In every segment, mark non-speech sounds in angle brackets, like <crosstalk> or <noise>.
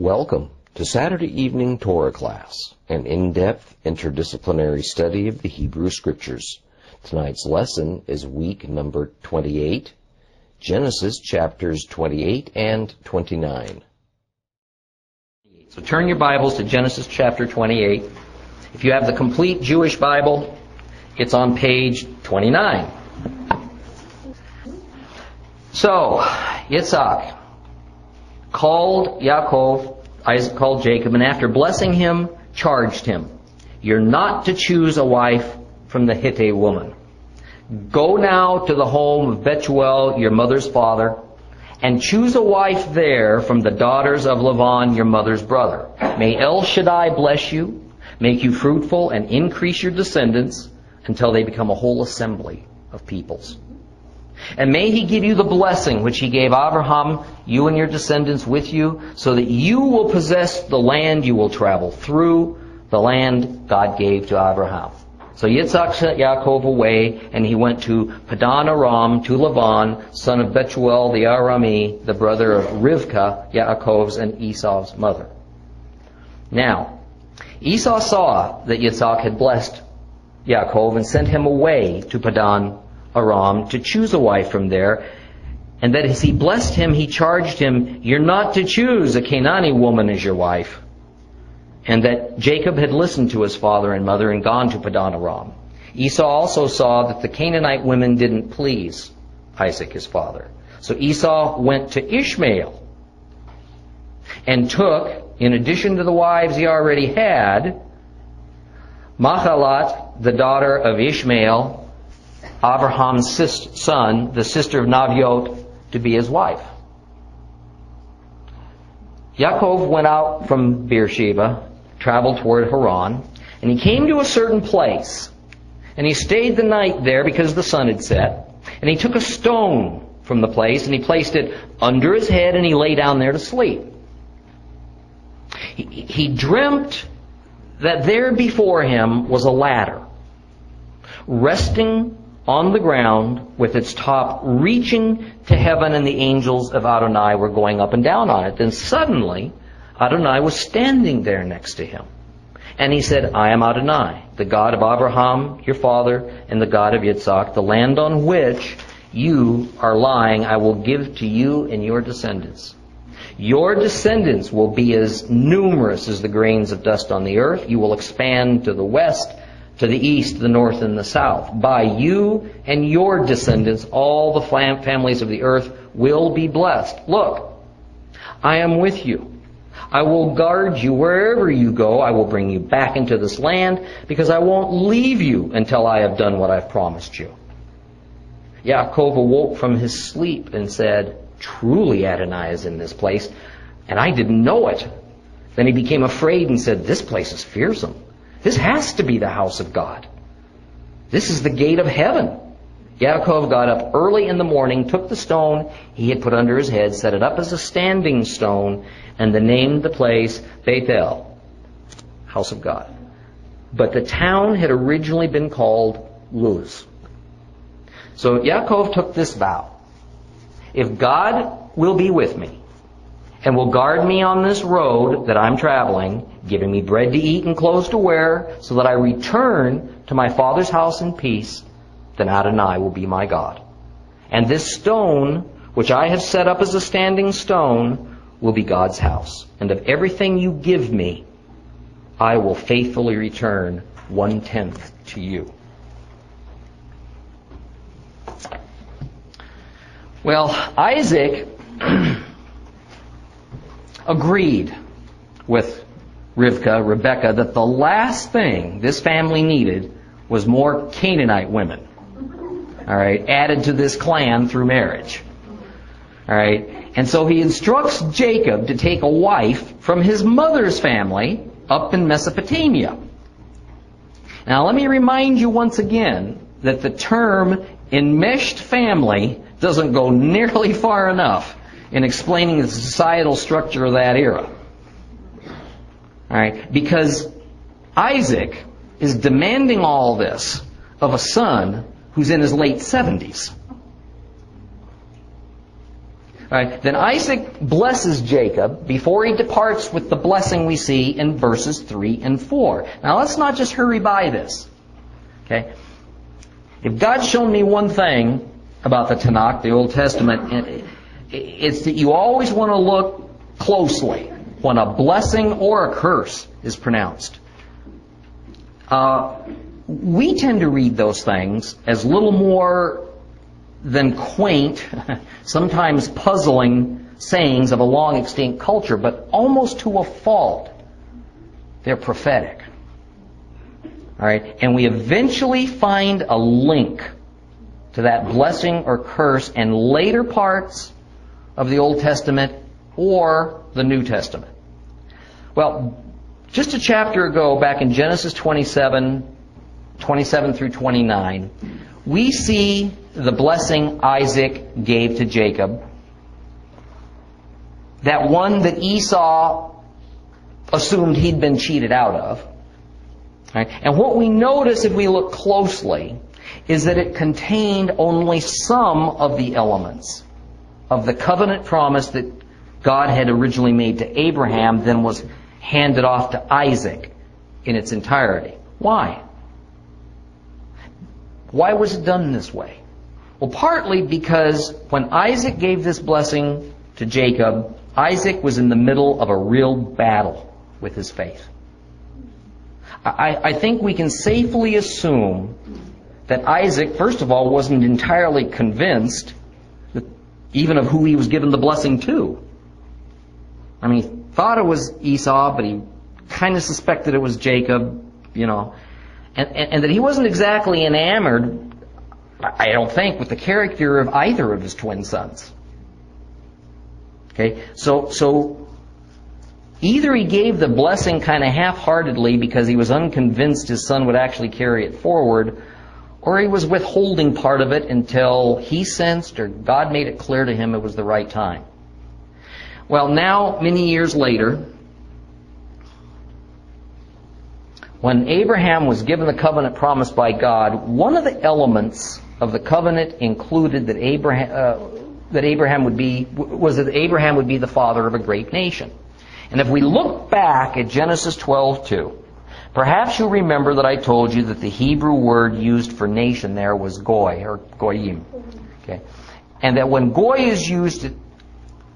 Welcome to Saturday Evening Torah Class, an in-depth interdisciplinary study of the Hebrew Scriptures. Tonight's lesson is week number 28, Genesis chapters 28 and 29. So turn your Bibles to Genesis chapter 28. If you have the complete Jewish Bible, it's on page 29. So, Yitzhak called Yaakov, Isaac called Jacob, and after blessing him, charged him, You're not to choose a wife from the Hittite woman. Go now to the home of Bethuel, your mother's father, and choose a wife there from the daughters of Lavan, your mother's brother. May El Shaddai bless you, make you fruitful, and increase your descendants until they become a whole assembly of peoples. And may he give you the blessing which he gave Abraham, you and your descendants with you, so that you will possess the land you will travel through, the land God gave to Abraham. So Yitzhak sent Yaakov away, and he went to Padan Aram, to Lavan, son of Bethuel the Arami, the brother of Rivka, Yaakov's and Esau's mother. Now, Esau saw that Yitzhak had blessed Yaakov and sent him away to Padan Aram to choose a wife from there. And that as he blessed him, he charged him, You're not to choose a Canaanite woman as your wife. And that Jacob had listened to his father and mother and gone to Padan Aram. Esau also saw that the Canaanite women didn't please Isaac, his father. So Esau went to Ishmael and took, in addition to the wives he already had, Mahalat, the daughter of Ishmael, Abraham's son, the sister of Naviot, to be his wife. Yaakov went out from Beersheba, traveled toward Haran, and he came to a certain place. And he stayed the night there because the sun had set. And he took a stone from the place and he placed it under his head and he lay down there to sleep. He, he dreamt that there before him was a ladder resting on the ground with its top reaching to heaven and the angels of Adonai were going up and down on it. Then suddenly, Adonai was standing there next to him. And he said, I am Adonai, the God of Abraham, your father, and the God of Yitzhak, the land on which you are lying, I will give to you and your descendants. Your descendants will be as numerous as the grains of dust on the earth. You will expand to the west to the east, the north, and the south. By you and your descendants, all the families of the earth will be blessed. Look, I am with you. I will guard you wherever you go. I will bring you back into this land because I won't leave you until I have done what I've promised you. Yaakov awoke from his sleep and said, Truly Adonai is in this place, and I didn't know it. Then he became afraid and said, This place is fearsome. This has to be the house of God. This is the gate of heaven. Yaakov got up early in the morning, took the stone he had put under his head, set it up as a standing stone, and then named the place Bethel, house of God. But the town had originally been called Luz. So Yaakov took this vow. If God will be with me, and will guard me on this road that I'm traveling, giving me bread to eat and clothes to wear, so that I return to my Father's house in peace, then Adonai will be my God. And this stone, which I have set up as a standing stone, will be God's house. And of everything you give me, I will faithfully return one tenth to you. Well, Isaac <clears throat> agreed with Rivka, Rebecca, that the last thing this family needed was more Canaanite women. All right, added to this clan through marriage. All right, and so he instructs Jacob to take a wife from his mother's family up in Mesopotamia. Now, let me remind you once again that the term enmeshed family doesn't go <laughs> nearly far enough in explaining the societal structure of that era. All right? Because Isaac is demanding all this of a son who's in his late 70s. Right? Then Isaac blesses Jacob before he departs with the blessing we see in verses 3 and 4. Now let's not just hurry by this. Okay? If God's shown me one thing about the Tanakh, the Old Testament, it's that you always want to look closely when a blessing or a curse is pronounced. Uh, we tend to read those things as little more than quaint, <laughs> sometimes puzzling sayings of a long extinct culture, but almost to a fault, they're prophetic. All right, and we eventually find a link to that blessing or curse in later parts of the Old Testament or the New Testament. Well, just a chapter ago, back in Genesis 27, 27 through 29, we see the blessing Isaac gave to Jacob. That one that Esau assumed he'd been cheated out of. Right? And what we notice if we look closely is that it contained only some of the elements of the covenant promise that God had originally made to Abraham, then was handed off to Isaac in its entirety. Why? Why was it done this way? Well, partly because when Isaac gave this blessing to Jacob, Isaac was in the middle of a real battle with his faith. I, I think we can safely assume that Isaac, first of all, wasn't entirely convinced even of who he was given the blessing to. I mean, he thought it was Esau, but he kind of suspected it was Jacob, you know and, and, and that he wasn't exactly enamored, I don't think, with the character of either of his twin sons. Okay, so so either he gave the blessing kind of half-heartedly because he was unconvinced his son would actually carry it forward, or he was withholding part of it until he sensed or God made it clear to him it was the right time. Well, now, many years later, when Abraham was given the covenant promised by God, one of the elements of the covenant included that Abraham, uh, that Abraham would be, was that Abraham would be the father of a great nation. And if we look back at Genesis 12:2, perhaps you remember that I told you that the Hebrew word used for nation there was goy or goyim. Okay, and that when goy is used, it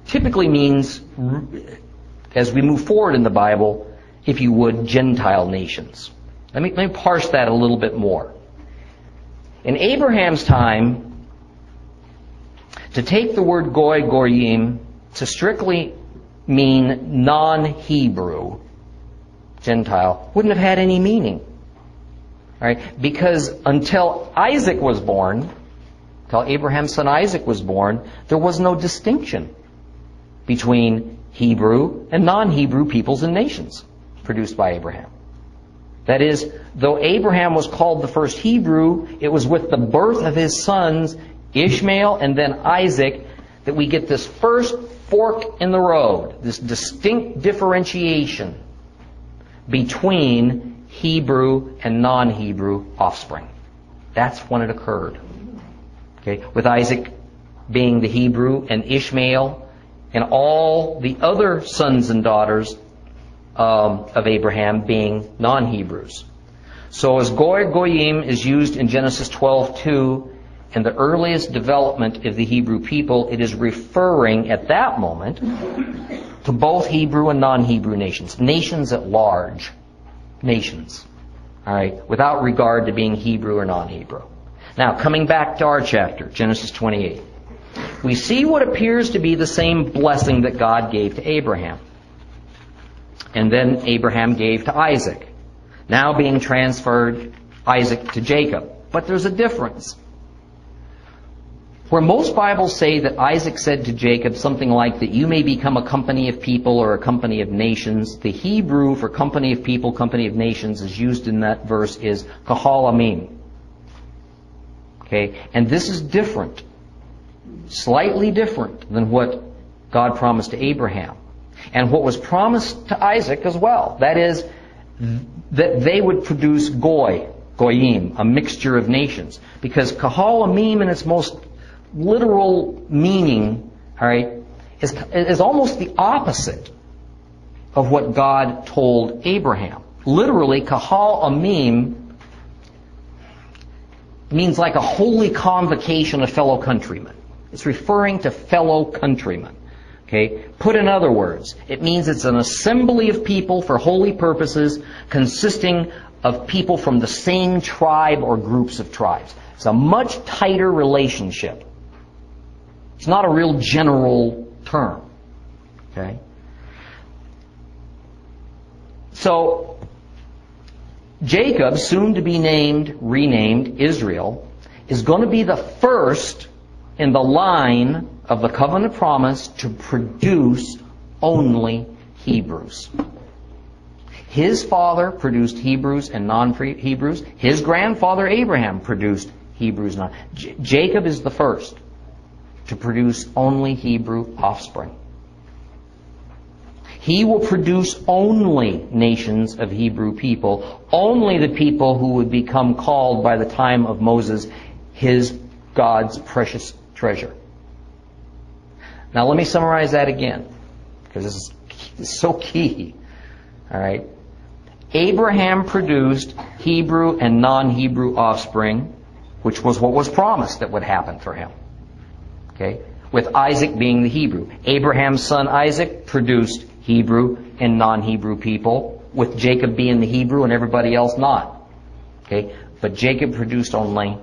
typically means, as we move forward in the Bible, if you would, Gentile nations. Let me, let me parse that a little bit more. In Abraham's time, to take the word goy, goyim, to strictly mean non-Hebrew, Gentile, wouldn't have had any meaning. Right? Because until Isaac was born, until Abraham's son Isaac was born, there was no distinction between Hebrew and non-Hebrew peoples and nations produced by Abraham. That is, though Abraham was called the first Hebrew, it was with the birth of his sons, Ishmael and then Isaac, that we get this first fork in the road, this distinct differentiation between Hebrew and non-Hebrew offspring. That's when it occurred. Okay, with Isaac being the Hebrew and Ishmael and all the other sons and daughters um, of Abraham being non-Hebrews. So as Goy Goyim is used in Genesis 12:2 in the earliest development of the Hebrew people, it is referring at that moment to both Hebrew and non-Hebrew nations, nations at large, nations. All right, without regard to being Hebrew or non-Hebrew. Now, coming back to our chapter, Genesis 28. We see what appears to be the same blessing that God gave to Abraham and then Abraham gave to Isaac. Now being transferred Isaac to Jacob. But there's a difference. Where most Bibles say that Isaac said to Jacob something like that you may become a company of people or a company of nations, the Hebrew for company of people, company of nations is used in that verse is kahal amim. Okay, and this is different, slightly different than what God promised to Abraham and what was promised to Isaac as well. That is, that they would produce goy, goyim, a mixture of nations. Because kahal amim in its most literal meaning, all right, is, is almost the opposite of what God told Abraham. Literally, kahal amim means like a holy convocation of fellow countrymen. It's referring to fellow countrymen. Okay? Put in other words, it means it's an assembly of people for holy purposes consisting of people from the same tribe or groups of tribes. It's a much tighter relationship. It's not a real general term. Okay? So, Jacob, soon to be named, renamed Israel, is going to be the first in the line of the covenant promise to produce only Hebrews. His father produced Hebrews and non-Hebrews. His grandfather Abraham produced Hebrews. Non- J- Jacob is the first to produce only Hebrew offspring. He will produce only nations of Hebrew people, only the people who would become called by the time of Moses his God's precious treasure. Now let me summarize that again, because this is so key. All right. Abraham produced Hebrew and non-Hebrew offspring, which was what was promised that would happen for him. Okay? With Isaac being the Hebrew. Abraham's son Isaac produced Hebrew and non-Hebrew people, with Jacob being the Hebrew and everybody else not. Okay? But Jacob produced only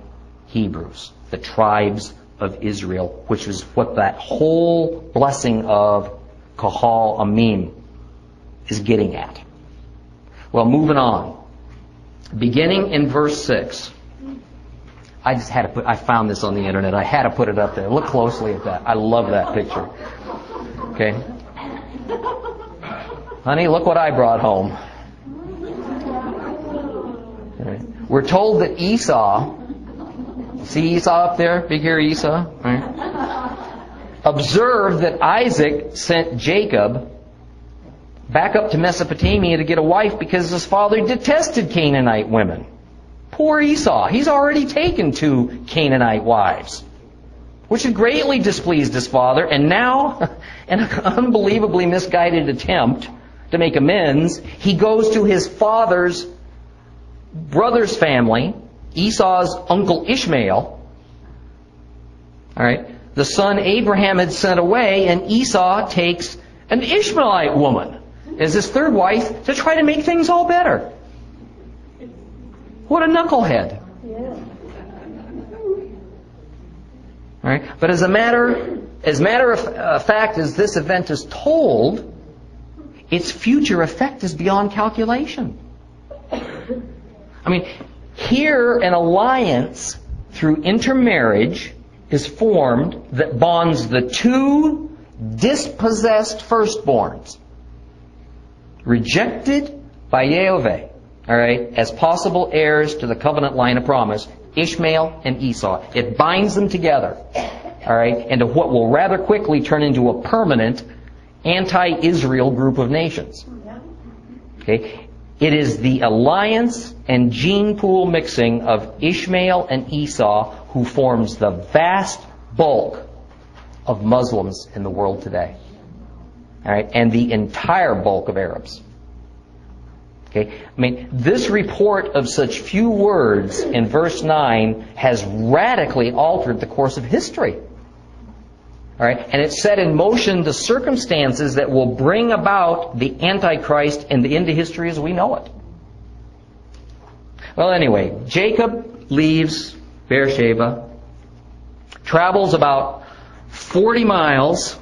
Hebrews, the tribes of Israel, which is what that whole blessing of Kahal Amim is getting at. Well, moving on. Beginning in verse 6. I just had to put, I found this on the internet. I had to put it up there. Look closely at that. I love that picture. Okay? Honey, look what I brought home. We're told that Esau, see Esau up there? Big hair Esau? Right? Observed that Isaac sent Jacob back up to Mesopotamia to get a wife because his father detested Canaanite women. Poor Esau. He's already taken two Canaanite wives, which had greatly displeased his father, and now, <laughs> in an unbelievably misguided attempt to make amends, he goes to his father's brother's family, Esau's uncle Ishmael. All right. The son Abraham had sent away, and Esau takes an Ishmaelite woman as his third wife to try to make things all better. What a knucklehead. All right? But as a matter, as matter of uh, fact as this event is told, its future effect is beyond calculation. I mean, here an alliance through intermarriage is formed that bonds the two dispossessed firstborns rejected by Yehovah, all right, as possible heirs to the covenant line of promise, Ishmael and Esau. It binds them together, all right, into what will rather quickly turn into a permanent anti-Israel group of nations. Okay? It is the alliance and gene pool mixing of Ishmael and Esau who forms the vast bulk of Muslims in the world today. All right, and the entire bulk of Arabs. Okay, I mean, this report of such few words in verse 9 has radically altered the course of history. All right, and it set in motion the circumstances that will bring about the Antichrist and the end of history as we know it. Well, anyway, Jacob leaves Beersheba, travels about 40 miles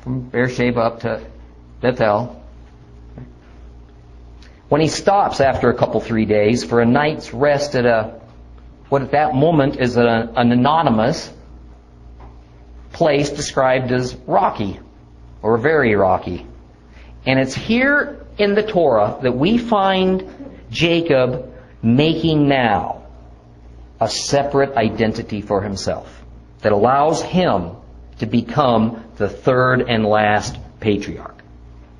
from Beersheba up to Bethel. When he stops after a couple, three days for a night's rest at a, what at that moment is an, an anonymous place described as rocky or very rocky. And it's here in the Torah that we find Jacob making now a separate identity for himself that allows him to become the third and last patriarch.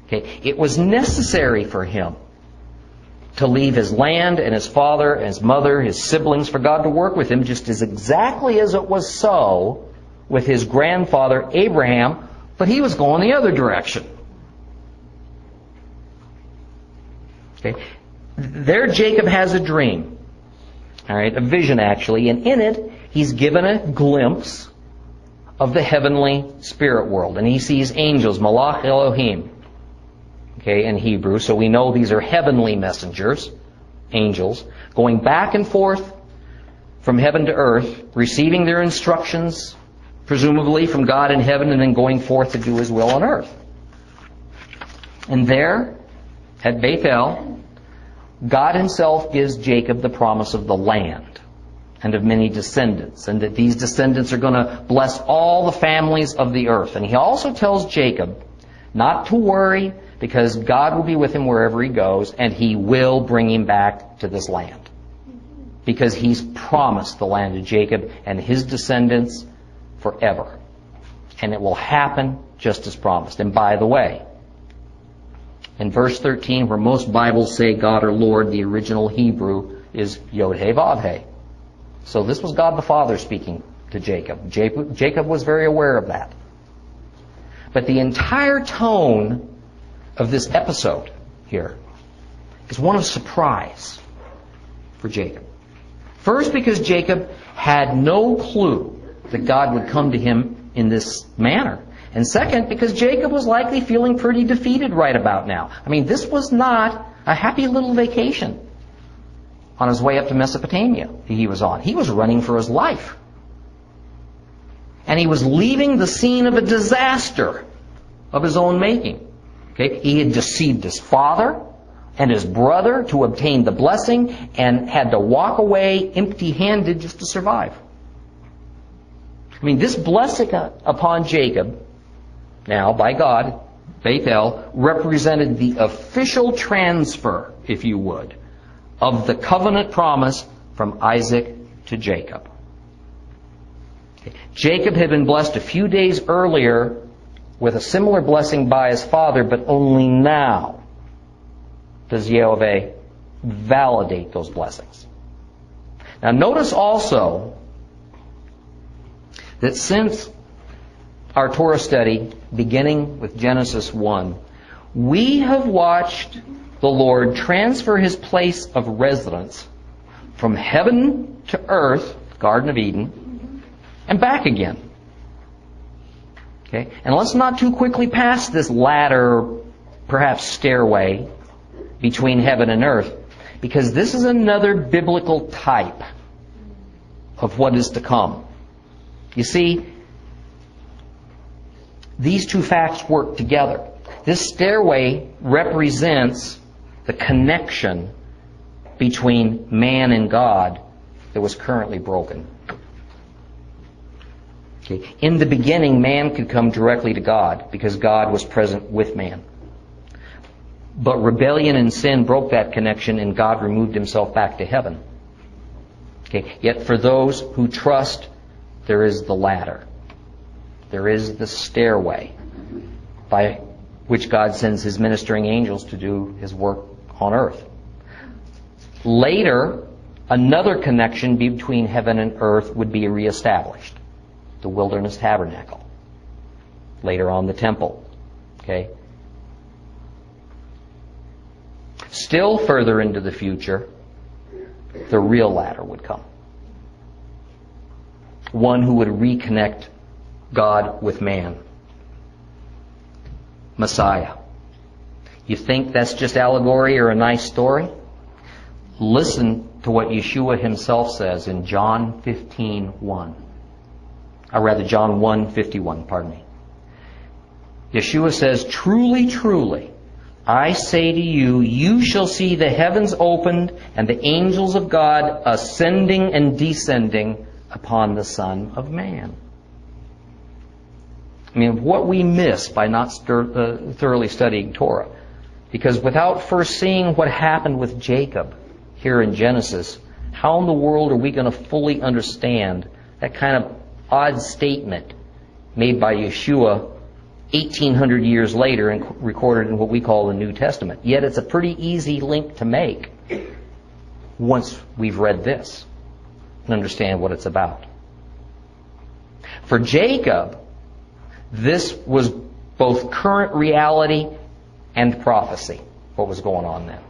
Okay? It was necessary for him to leave his land and his father and his mother, his siblings, for God to work with him, just as exactly as it was so with his grandfather Abraham, but he was going the other direction. Okay? There Jacob has a dream. All right, a vision actually, and in it he's given a glimpse of the heavenly spirit world, and he sees angels, Malach Elohim, okay, in Hebrew. So we know these are heavenly messengers, angels, going back and forth from heaven to earth, receiving their instructions, presumably from God in heaven, and then going forth to do His will on earth. And there, at Bethel, God Himself gives Jacob the promise of the land and of many descendants, and that these descendants are going to bless all the families of the earth. And He also tells Jacob not to worry because God will be with him wherever he goes, and He will bring him back to this land. Because He's promised the land to Jacob and his descendants forever. And it will happen just as promised. And by the way, in verse 13, where most Bibles say God or Lord, the original Hebrew is Yod He Vav He. So this was God the Father speaking to Jacob. Jacob was very aware of that. But the entire tone of this episode here is one of surprise for Jacob. First, because Jacob had no clue that God would come to him in this manner. And second, because Jacob was likely feeling pretty defeated right about now. I mean, this was not a happy little vacation on his way up to Mesopotamia that he was on. He was running for his life. And he was leaving the scene of a disaster of his own making. Okay? He had deceived his father and his brother to obtain the blessing and had to walk away empty handed just to survive. I mean, this blessing upon Jacob, now by God, Bethel, represented the official transfer, if you would, of the covenant promise from Isaac to Jacob. Jacob had been blessed a few days earlier with a similar blessing by his father, but only now does Yehovah validate those blessings. Now notice also that since our Torah study, beginning with Genesis 1, we have watched the Lord transfer his place of residence from heaven to earth, Garden of Eden, and back again. Okay? And let's not too quickly pass this ladder, perhaps stairway, between heaven and earth, because this is another biblical type of what is to come. You see, these two facts work together. This stairway represents the connection between man and God that was currently broken. Okay. In the beginning, man could come directly to God because God was present with man. But rebellion and sin broke that connection and God removed himself back to heaven. Okay. Yet for those who trust, there is the ladder. There is the stairway by which God sends his ministering angels to do his work on earth. Later, another connection between heaven and earth would be reestablished. The wilderness tabernacle. Later on, the temple. Okay? Still further into the future, the real ladder would come. One who would reconnect God with man. Messiah. You think that's just allegory or a nice story? Listen to what Yeshua himself says in John 15:1. Or rather John 1:51, pardon me. Yeshua says, "Truly, truly, I say to you, you shall see the heavens opened and the angels of God ascending and descending upon the Son of Man. I mean, what we miss by not stir, uh, thoroughly studying Torah. Because without first seeing what happened with Jacob here in Genesis, how in the world are we going to fully understand that kind of odd statement made by Yeshua 1800 years later and recorded in what we call the New Testament. Yet it's a pretty easy link to make once we've read this and understand what it's about. For Jacob, this was both current reality and prophecy, what was going on then.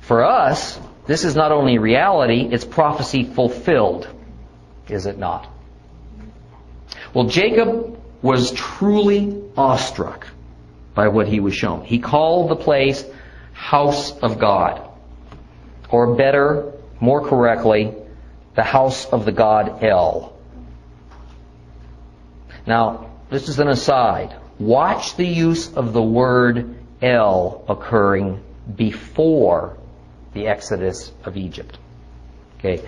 For us, this is not only reality, it's prophecy fulfilled, is it not? Well, Jacob was truly awestruck by what he was shown. He called the place house of God, or better, more correctly, the house of the god El. Now, this is an aside. Watch the use of the word El occurring before the exodus of Egypt. Okay?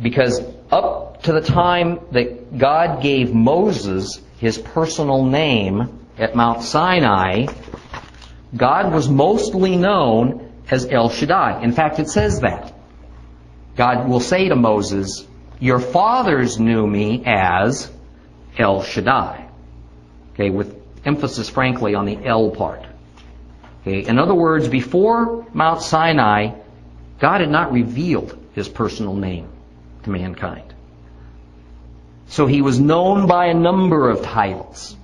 Because up to the time that God gave Moses his personal name at Mount Sinai, God was mostly known as El Shaddai. In fact, it says that. God will say to Moses, Your fathers knew me as El Shaddai. Okay, with emphasis, frankly, on the El part. Okay, in other words, before Mount Sinai, God had not revealed his personal name to mankind. So he was known by a number of titles,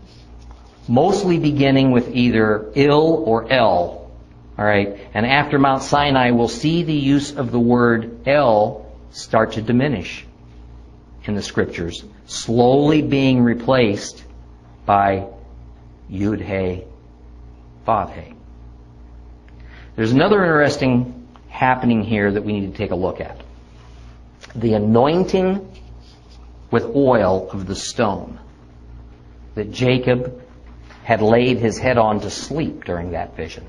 mostly beginning with either Il or El. All right, and after Mount Sinai, we'll see the use of the word El start to diminish in the scriptures, slowly being replaced by Yud He, Vav He. There's another interesting happening here that we need to take a look at. The anointing with oil of the stone that Jacob had laid his head on to sleep during that vision.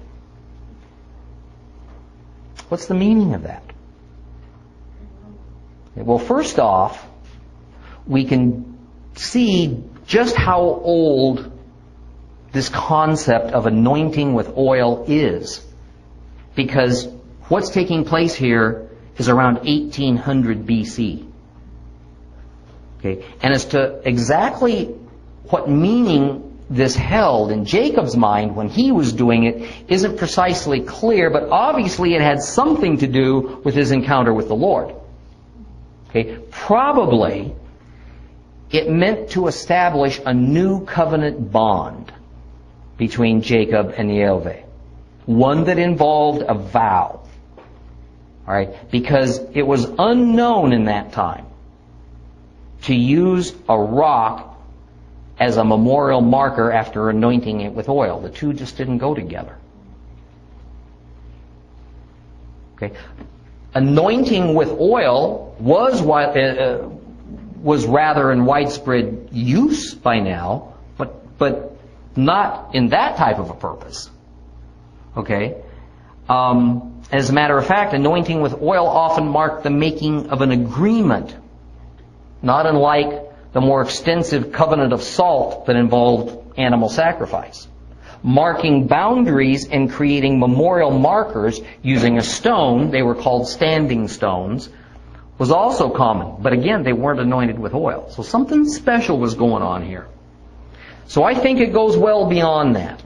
What's the meaning of that? Well, first off, we can see just how old this concept of anointing with oil is. Because what's taking place here is around 1800 BC. Okay, and as to exactly what meaning this held in Jacob's mind when he was doing it isn't precisely clear, but obviously it had something to do with his encounter with the Lord. Okay, probably it meant to establish a new covenant bond between Jacob and Yahweh. One that involved a vow. Alright? Because it was unknown in that time to use a rock as a memorial marker after anointing it with oil. The two just didn't go together. Okay. Anointing with oil was uh, uh, was rather in widespread use by now, but but not in that type of a purpose. Okay. Um, as a matter of fact, anointing with oil often marked the making of an agreement, not unlike the more extensive covenant of salt that involved animal sacrifice. Marking boundaries and creating memorial markers using a stone, they were called standing stones, was also common. But again, they weren't anointed with oil. So something special was going on here. So I think it goes well beyond that.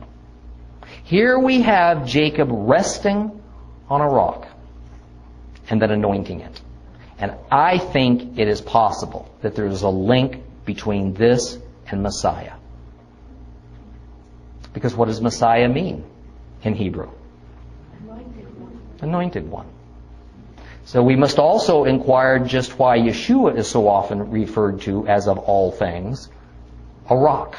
Here we have Jacob resting on a rock and then anointing it. And I think it is possible that there is a link between this and Messiah. Because what does Messiah mean in Hebrew? Anointed one. Anointed one. So we must also inquire just why Yeshua is so often referred to as of all things a rock.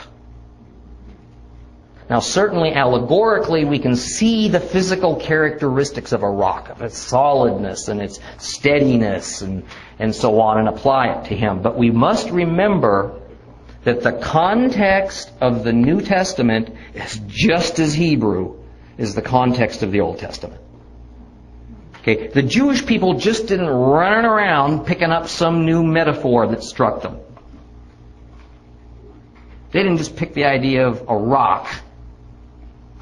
Now, certainly allegorically, we can see the physical characteristics of a rock, of its solidness and its steadiness and, and so on, and apply it to him. But we must remember that the context of the New Testament is just as Hebrew as the context of the Old Testament. Okay, the Jewish people just didn't run around picking up some new metaphor that struck them. They didn't just pick the idea of a rock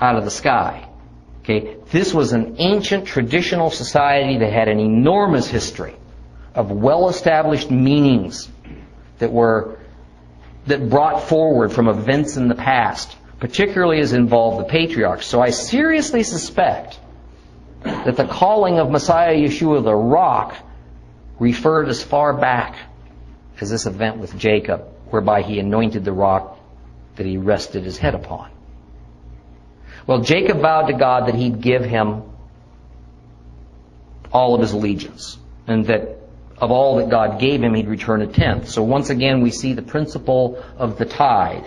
out of the sky. Okay, this was an ancient traditional society that had an enormous history of well-established meanings that were that brought forward from events in the past, particularly as involved the patriarchs. So I seriously suspect that the calling of Messiah Yeshua the rock referred as far back as this event with Jacob whereby he anointed the rock that he rested his head upon. Well, Jacob vowed to God that he'd give him all of his allegiance, and that of all that God gave him, he'd return a tenth. So once again, we see the principle of the tithe.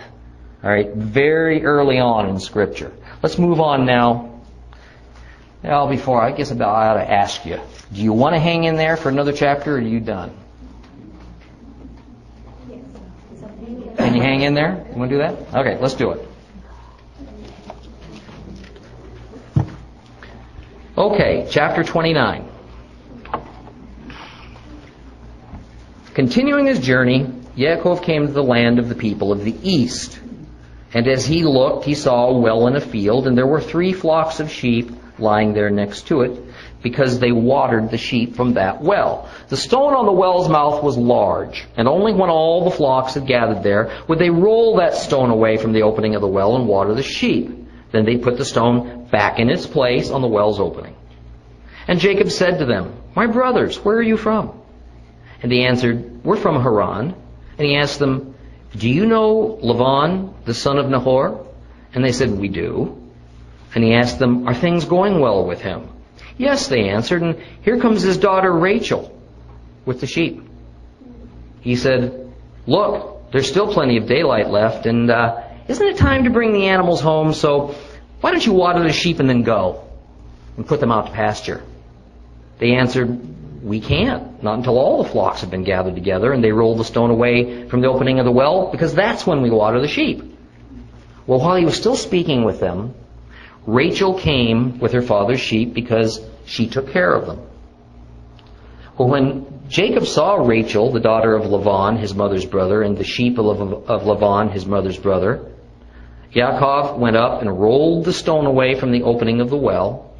All right, very early on in Scripture. Let's move on now. Well, before I guess about I ought to ask you, do you want to hang in there for another chapter, or are you done? Can you hang in there? You want to do that? Okay, let's do it. Okay, chapter 29. Continuing his journey, Yaakov came to the land of the people of the east. And as he looked, he saw a well in a field, and there were three flocks of sheep lying there next to it, because they watered the sheep from that well. The stone on the well's mouth was large, and only when all the flocks had gathered there would they roll that stone away from the opening of the well and water the sheep. Then they put the stone back in its place on the well's opening. And Jacob said to them, My brothers, where are you from? And they answered, We're from Haran. And he asked them, Do you know Laban, the son of Nahor? And they said, We do. And he asked them, Are things going well with him? Yes, they answered, and here comes his daughter Rachel with the sheep. He said, Look, there's still plenty of daylight left, and uh, isn't it time to bring the animals home? So why don't you water the sheep and then go and put them out to pasture? They answered, We can't, not until all the flocks have been gathered together and they rolled the stone away from the opening of the well, because that's when we water the sheep. Well, while he was still speaking with them, Rachel came with her father's sheep because she took care of them. Well, when Jacob saw Rachel, the daughter of Laban, his mother's brother, and the sheep of Laban, his mother's brother, Yaakov went up and rolled the stone away from the opening of the well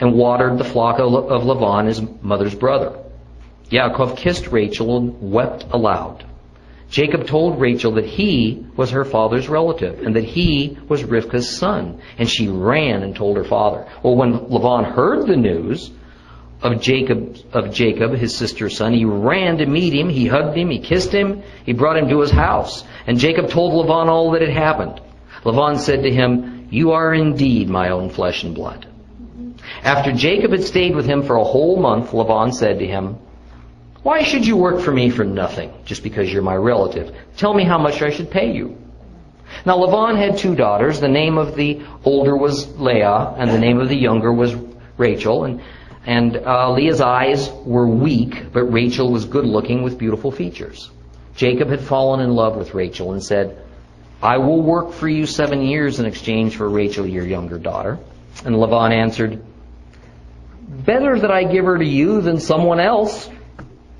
and watered the flock of Laban, his mother's brother. Yaakov kissed Rachel and wept aloud. Jacob told Rachel that he was her father's relative and that he was Rivka's son. And she ran and told her father. Well, when Laban heard the news of Jacob, of Jacob, his sister's son, he ran to meet him. He hugged him. He kissed him. He brought him to his house. And Jacob told Laban all that had happened. Laban said to him, You are indeed my own flesh and blood. After Jacob had stayed with him for a whole month, Laban said to him, why should you work for me for nothing, just because you're my relative? Tell me how much I should pay you. Now Laban had two daughters. The name of the older was Leah, and the name of the younger was Rachel. And, and uh, Leah's eyes were weak, but Rachel was good looking with beautiful features. Jacob had fallen in love with Rachel and said, I will work for you seven years in exchange for Rachel, your younger daughter. And Laban answered, Better that I give her to you than someone else.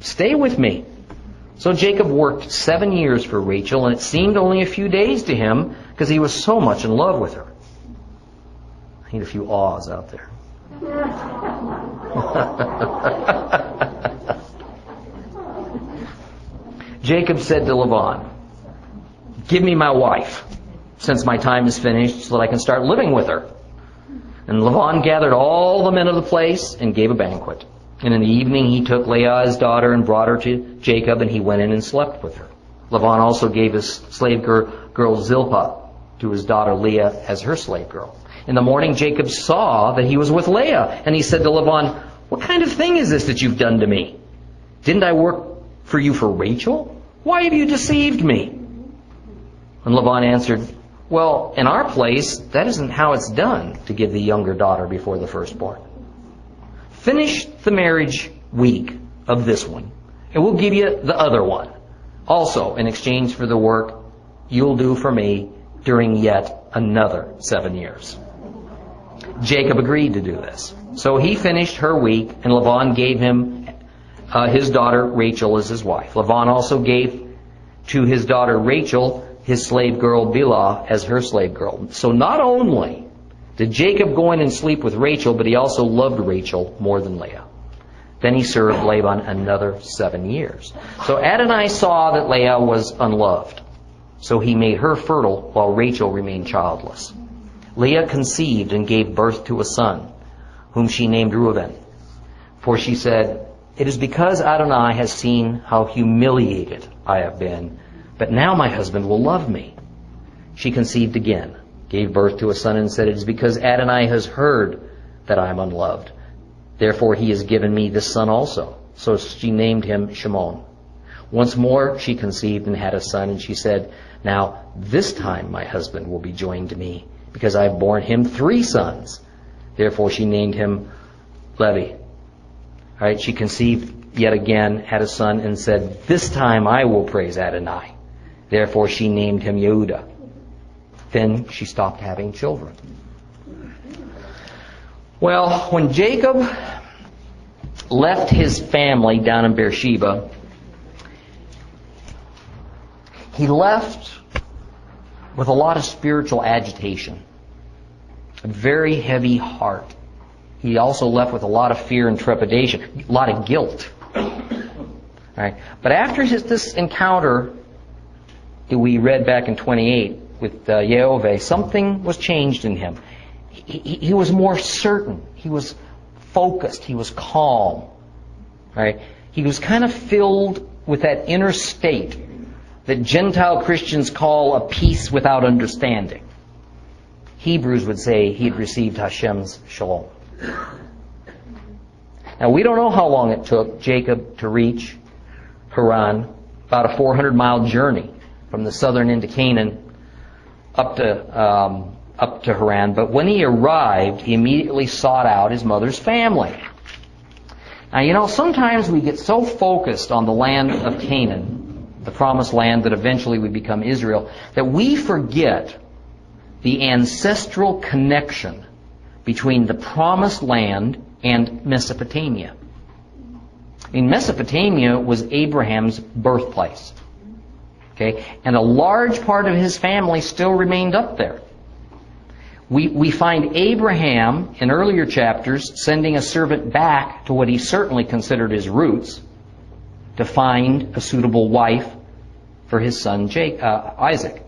Stay with me. So Jacob worked seven years for Rachel, and it seemed only a few days to him because he was so much in love with her. I need a few awes out there. <laughs> Jacob said to Laban, Give me my wife, since my time is finished, so that I can start living with her. And Laban gathered all the men of the place and gave a banquet. And in the evening he took Leah his daughter and brought her to Jacob, and he went in and slept with her. Laban also gave his slave girl Zilpah to his daughter Leah as her slave girl. In the morning Jacob saw that he was with Leah, and he said to Laban, What kind of thing is this that you've done to me? Didn't I work for you for Rachel? Why have you deceived me? And Laban answered, Well, in our place, that isn't how it's done to give the younger daughter before the firstborn. Finish the marriage week of this one, and we'll give you the other one. Also, in exchange for the work you'll do for me during yet another seven years. Jacob agreed to do this. So he finished her week, and Laban gave him uh, his daughter Rachel as his wife. Laban also gave to his daughter Rachel his slave girl Bilhah as her slave girl. So not only did Jacob go in and sleep with Rachel, but he also loved Rachel more than Leah. Then he served Laban another seven years. So Adonai saw that Leah was unloved. So he made her fertile while Rachel remained childless. Leah conceived and gave birth to a son, whom she named Reuben. For she said, It is because Adonai has seen how humiliated I have been, But now my husband will love me. She conceived again, gave birth to a son, and said, It is because Adonai has heard that I am unloved. Therefore he has given me this son also. So she named him Shimon. Once more she conceived and had a son, and she said, Now this time my husband will be joined to me, because I have borne him three sons. Therefore she named him Levi. All right, she conceived yet again, had a son, and said, This time I will praise Adonai. Therefore she named him Yehuda. Then she stopped having children. Well, when Jacob left his family down in Beersheba, he left with a lot of spiritual agitation, a very heavy heart. He also left with a lot of fear and trepidation, a lot of guilt. Right? But after his, this encounter that we read back in 28 with uh, Yehovah, something was changed in him. He, he, he was more certain. He was focused. He was calm. Right? He was kind of filled with that inner state that Gentile Christians call a peace without understanding. Hebrews would say he had received Hashem's shalom. Now we don't know how long it took Jacob to reach Haran, about a 400 mile journey from the southern end of Canaan up to um, up to Haran. But when he arrived, he immediately sought out his mother's family. Now you know sometimes we get so focused on the land of Canaan, the promised land that eventually would become Israel, that we forget the ancestral connection between the promised land and Mesopotamia. I mean, Mesopotamia was Abraham's birthplace. Okay? And a large part of his family still remained up there. We, we find Abraham in earlier chapters sending a servant back to what he certainly considered his roots to find a suitable wife for his son Jake, uh, Isaac.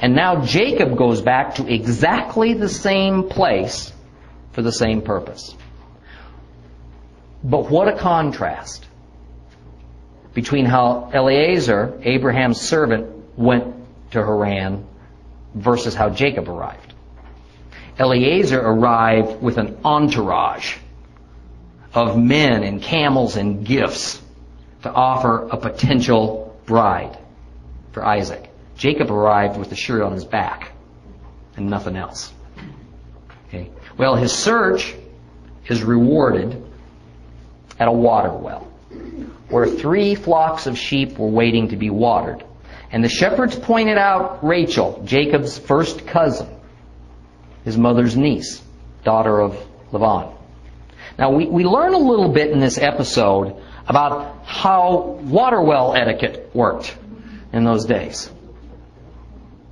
And now Jacob goes back to exactly the same place for the same purpose. But what a contrast between how Eliezer, Abraham's servant, went to Haran versus how Jacob arrived. Eliezer arrived with an entourage of men and camels and gifts to offer a potential bride for Isaac. Jacob arrived with the shirt on his back and nothing else. Okay. Well, his search is rewarded at a water well where three flocks of sheep were waiting to be watered. And the shepherds pointed out Rachel, Jacob's first cousin, his mother's niece, daughter of Laban. Now, we, we learn a little bit in this episode about how water well etiquette worked in those days.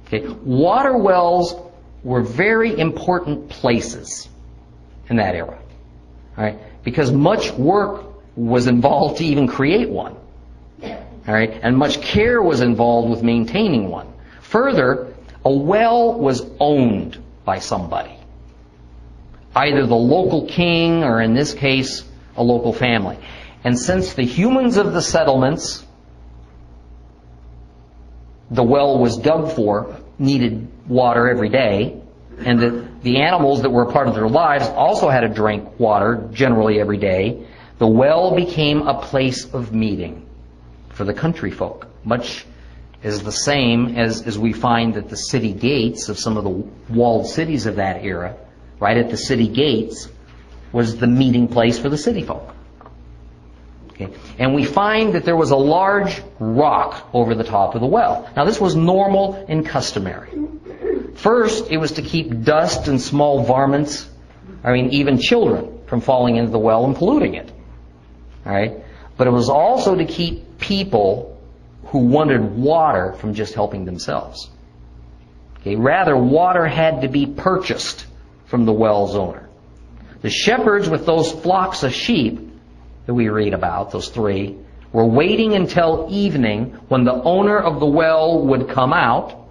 Okay. Water wells were very important places in that era. Right? Because much work was involved to even create one. All right, and much care was involved with maintaining one. Further, a well was owned by somebody. Either the local king or in this case, a local family. And since the humans of the settlements the well was dug for needed water every day, and the, the animals that were a part of their lives also had to drink water generally every day, the well became a place of meeting for the country folk, much is the same as, as we find that the city gates of some of the walled cities of that era, right at the city gates, was the meeting place for the city folk. Okay. And we find that there was a large rock over the top of the well. Now this was normal and customary. First, it was to keep dust and small varmints, I mean even children, from falling into the well and polluting it. Right? But it was also to keep people who wanted water from just helping themselves. Okay? Rather, water had to be purchased from the well's owner. The shepherds with those flocks of sheep that we read about, those three, were waiting until evening when the owner of the well would come out,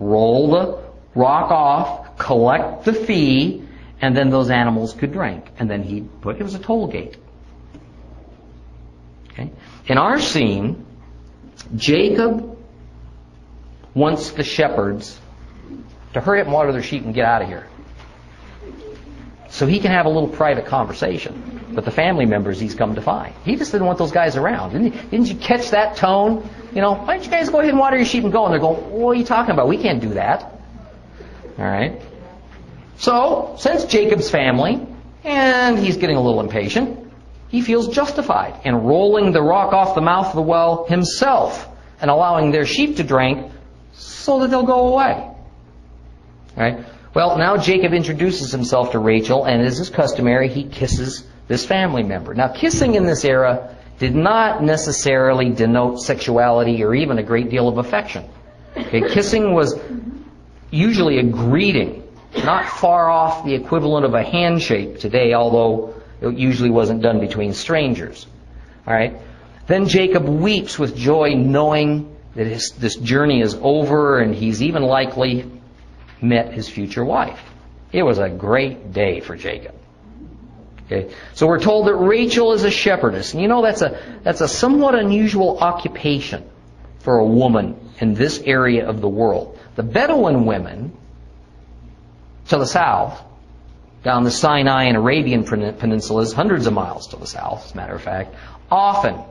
roll the rock off, collect the fee, and then those animals could drink. And then he'd put, it was a toll gate. Okay? In our scene, Jacob wants the shepherds to hurry up and water their sheep and get out of here. So he can have a little private conversation with the family members he's come to find. He just didn't want those guys around. Didn't, didn't you catch that tone? You know, why don't you guys go ahead and water your sheep and go? And they're going, what are you talking about? We can't do that. All right. So, since Jacob's family, and he's getting a little impatient, he feels justified in rolling the rock off the mouth of the well himself and allowing their sheep to drink so that they'll go away. All right. Well, now Jacob introduces himself to Rachel, and as is customary, he kisses this family member. Now, kissing in this era did not necessarily denote sexuality or even a great deal of affection. Okay, kissing was usually a greeting, not far off the equivalent of a handshake today, although it usually wasn't done between strangers. All right. Then Jacob weeps with joy, knowing that his, this journey is over, and he's even likely met his future wife. It was a great day for Jacob. Okay. So we're told that Rachel is a shepherdess. And you know that's a that's a somewhat unusual occupation for a woman in this area of the world. The Bedouin women to the south, down the Sinai and Arabian peninsulas, hundreds of miles to the south, as a matter of fact, often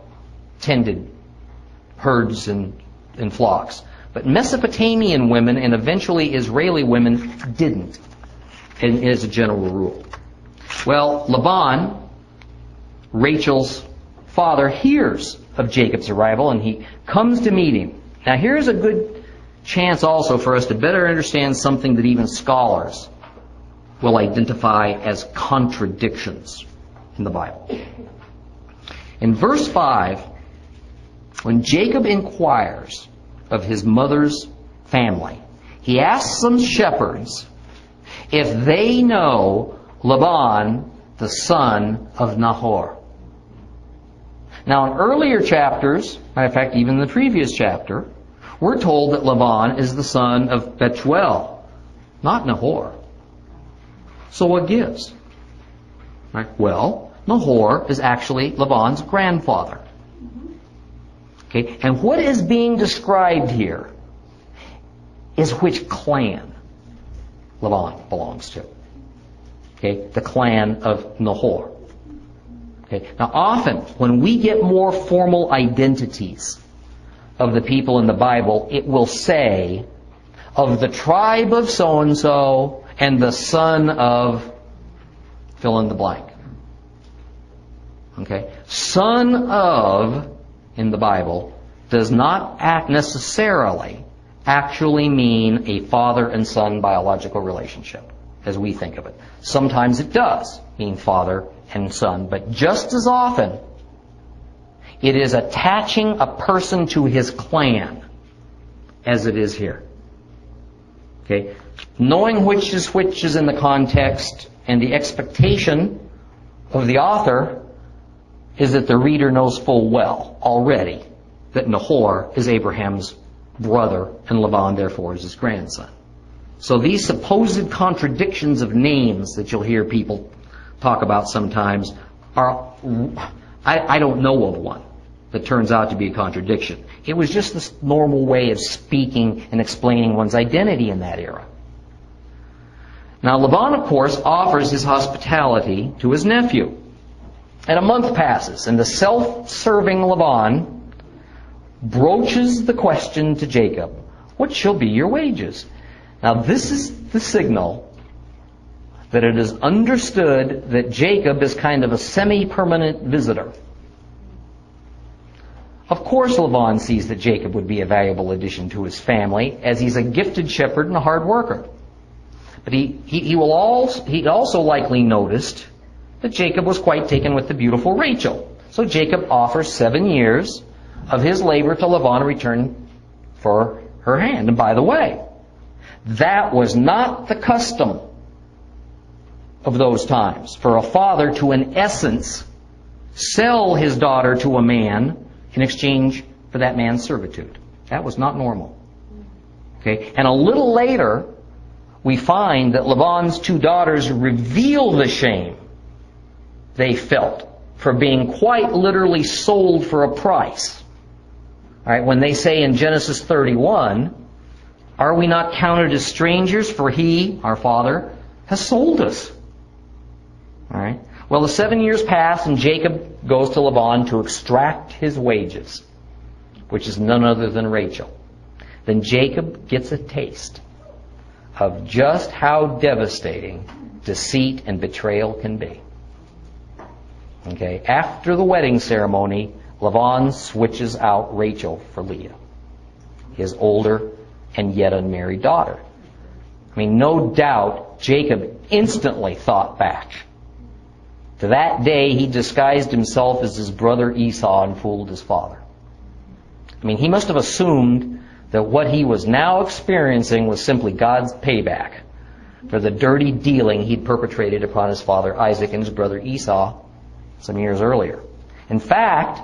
tended herds and, and flocks. But Mesopotamian women and eventually Israeli women didn't, as a general rule. Well, Laban, Rachel's father, hears of Jacob's arrival and he comes to meet him. Now, here's a good chance also for us to better understand something that even scholars will identify as contradictions in the Bible. In verse 5, when Jacob inquires of his mother's family. He asks some shepherds if they know Laban, the son of Nahor. Now, in earlier chapters, of fact, even in the previous chapter, we're told that Laban is the son of Bethuel, not Nahor. So what gives? Right? Well, Nahor is actually Laban's grandfather. Okay? And what is being described here is which clan Laban belongs to. Okay? The clan of Nahor. Okay? Now often, when we get more formal identities of the people in the Bible, it will say, of the tribe of so-and-so and the son of fill in the blank. Okay? Son of in the Bible does not act necessarily actually mean a father and son biological relationship as we think of it. Sometimes it does mean father and son, but just as often it is attaching a person to his clan as it is here. Okay? Knowing which is which is in the context and the expectation of the author is that the reader knows full well already that Nahor is Abraham's brother and Laban therefore is his grandson. So these supposed contradictions of names that you'll hear people talk about sometimes are, I, I don't know of one that turns out to be a contradiction. It was just this normal way of speaking and explaining one's identity in that era. Now Laban, of course, offers his hospitality to his nephew. And a month passes, and the self-serving Laban broaches the question to Jacob, What shall be your wages? Now this is the signal that it is understood that Jacob is kind of a semi-permanent visitor. Of course, Laban sees that Jacob would be a valuable addition to his family, as he's a gifted shepherd and a hard worker. But he, he, he will also, he also likely noticed that Jacob was quite taken with the beautiful Rachel. So Jacob offers seven years of his labor to Laban in return for her hand. And by the way, that was not the custom of those times for a father to, in essence, sell his daughter to a man in exchange for that man's servitude. That was not normal. Okay? And a little later, we find that Laban's two daughters reveal the shame they felt for being quite literally sold for a price. All right, when they say in Genesis 31 Are we not counted as strangers? For he, our father, has sold us. All right. Well, the seven years pass, and Jacob goes to Laban to extract his wages, which is none other than Rachel. Then Jacob gets a taste of just how devastating deceit and betrayal can be. Okay. After the wedding ceremony, Laban switches out Rachel for Leah, his older and yet unmarried daughter. I mean, no doubt Jacob instantly thought back. To that day, he disguised himself as his brother Esau and fooled his father. I mean, he must have assumed that what he was now experiencing was simply God's payback for the dirty dealing he'd perpetrated upon his father Isaac and his brother Esau some years earlier. In fact,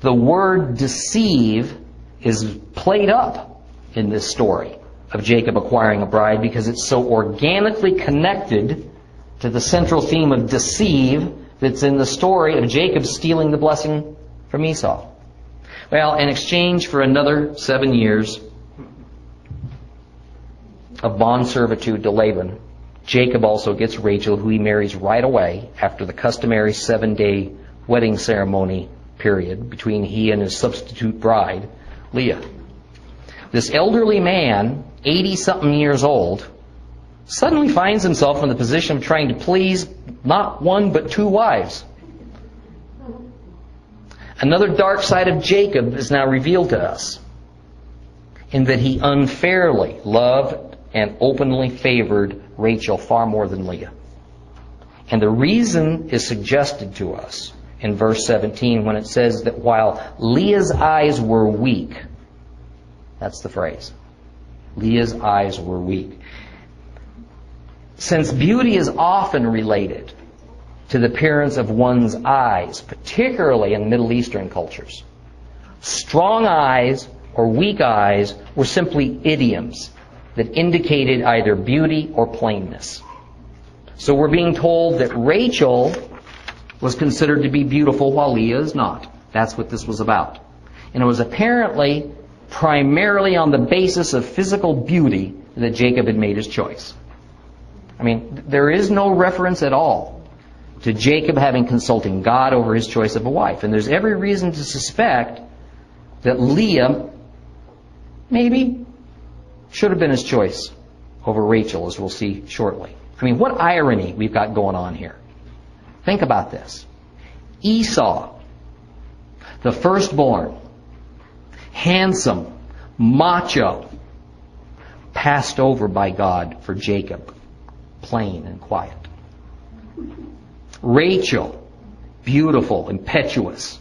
the word deceive is played up in this story of Jacob acquiring a bride because it's so organically connected to the central theme of deceive that's in the story of Jacob stealing the blessing from Esau. Well, in exchange for another seven years of bond servitude to Laban, Jacob also gets Rachel, who he marries right away after the customary seven day wedding ceremony period between he and his substitute bride, Leah. This elderly man, 80 something years old, suddenly finds himself in the position of trying to please not one but two wives. Another dark side of Jacob is now revealed to us in that he unfairly loved and openly favored Rachel far more than Leah. And the reason is suggested to us in verse 17 when it says that while Leah's eyes were weak, that's the phrase. Leah's eyes were weak. Since beauty is often related to the appearance of one's eyes, particularly in Middle Eastern cultures, strong eyes or weak eyes were simply idioms that indicated either beauty or plainness. So we're being told that Rachel was considered to be beautiful while Leah is not. That's what this was about. And it was apparently primarily on the basis of physical beauty that Jacob had made his choice. I mean, there is no reference at all to Jacob having consulting God over his choice of a wife. And there's every reason to suspect that Leah maybe should have been his choice over Rachel, as we'll see shortly. I mean, what irony we've got going on here. Think about this. Esau, the firstborn, handsome, macho, passed over by God for Jacob, plain and quiet. Rachel, beautiful, impetuous,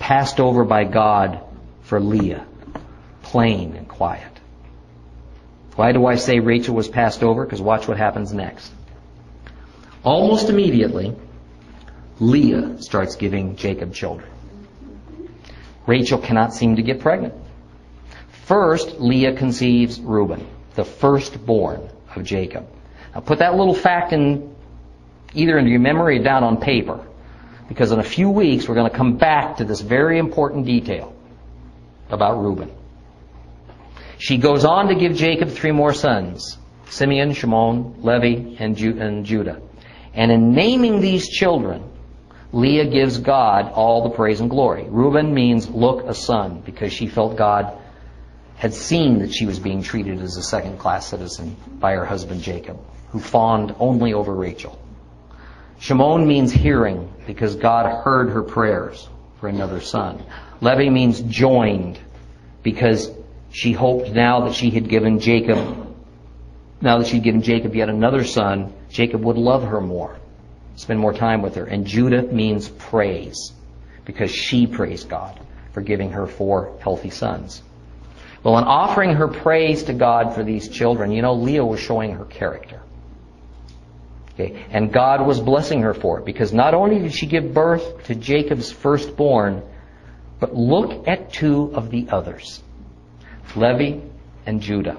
passed over by God for Leah, plain and quiet. Why do I say Rachel was passed over? Because watch what happens next. Almost immediately, Leah starts giving Jacob children. Rachel cannot seem to get pregnant. First, Leah conceives Reuben, the firstborn of Jacob. Now put that little fact in either into your memory or down on paper, because in a few weeks we're going to come back to this very important detail about Reuben. She goes on to give Jacob three more sons Simeon, Shimon, Levi, and, Ju- and Judah. And in naming these children, Leah gives God all the praise and glory. Reuben means look a son because she felt God had seen that she was being treated as a second class citizen by her husband Jacob, who fawned only over Rachel. Shimon means hearing because God heard her prayers for another son. Levi means joined because she hoped now that she had given Jacob, now that she'd given Jacob yet another son, Jacob would love her more, spend more time with her. And Judah means praise because she praised God for giving her four healthy sons. Well, in offering her praise to God for these children, you know, Leah was showing her character. Okay? And God was blessing her for it because not only did she give birth to Jacob's firstborn, but look at two of the others Levi and Judah.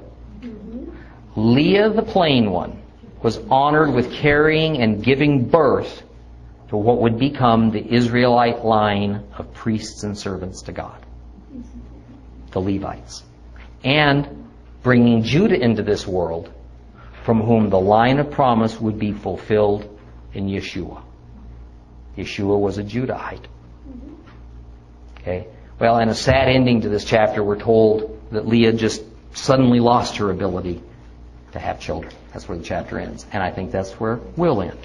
Leah, the plain one, was honored with carrying and giving birth to what would become the Israelite line of priests and servants to God, the Levites. And bringing Judah into this world, from whom the line of promise would be fulfilled in Yeshua. Yeshua was a Judahite. Okay? Well, and a sad ending to this chapter, we're told that Leah just suddenly lost her ability to have children. That's where the chapter ends. And I think that's where we'll end.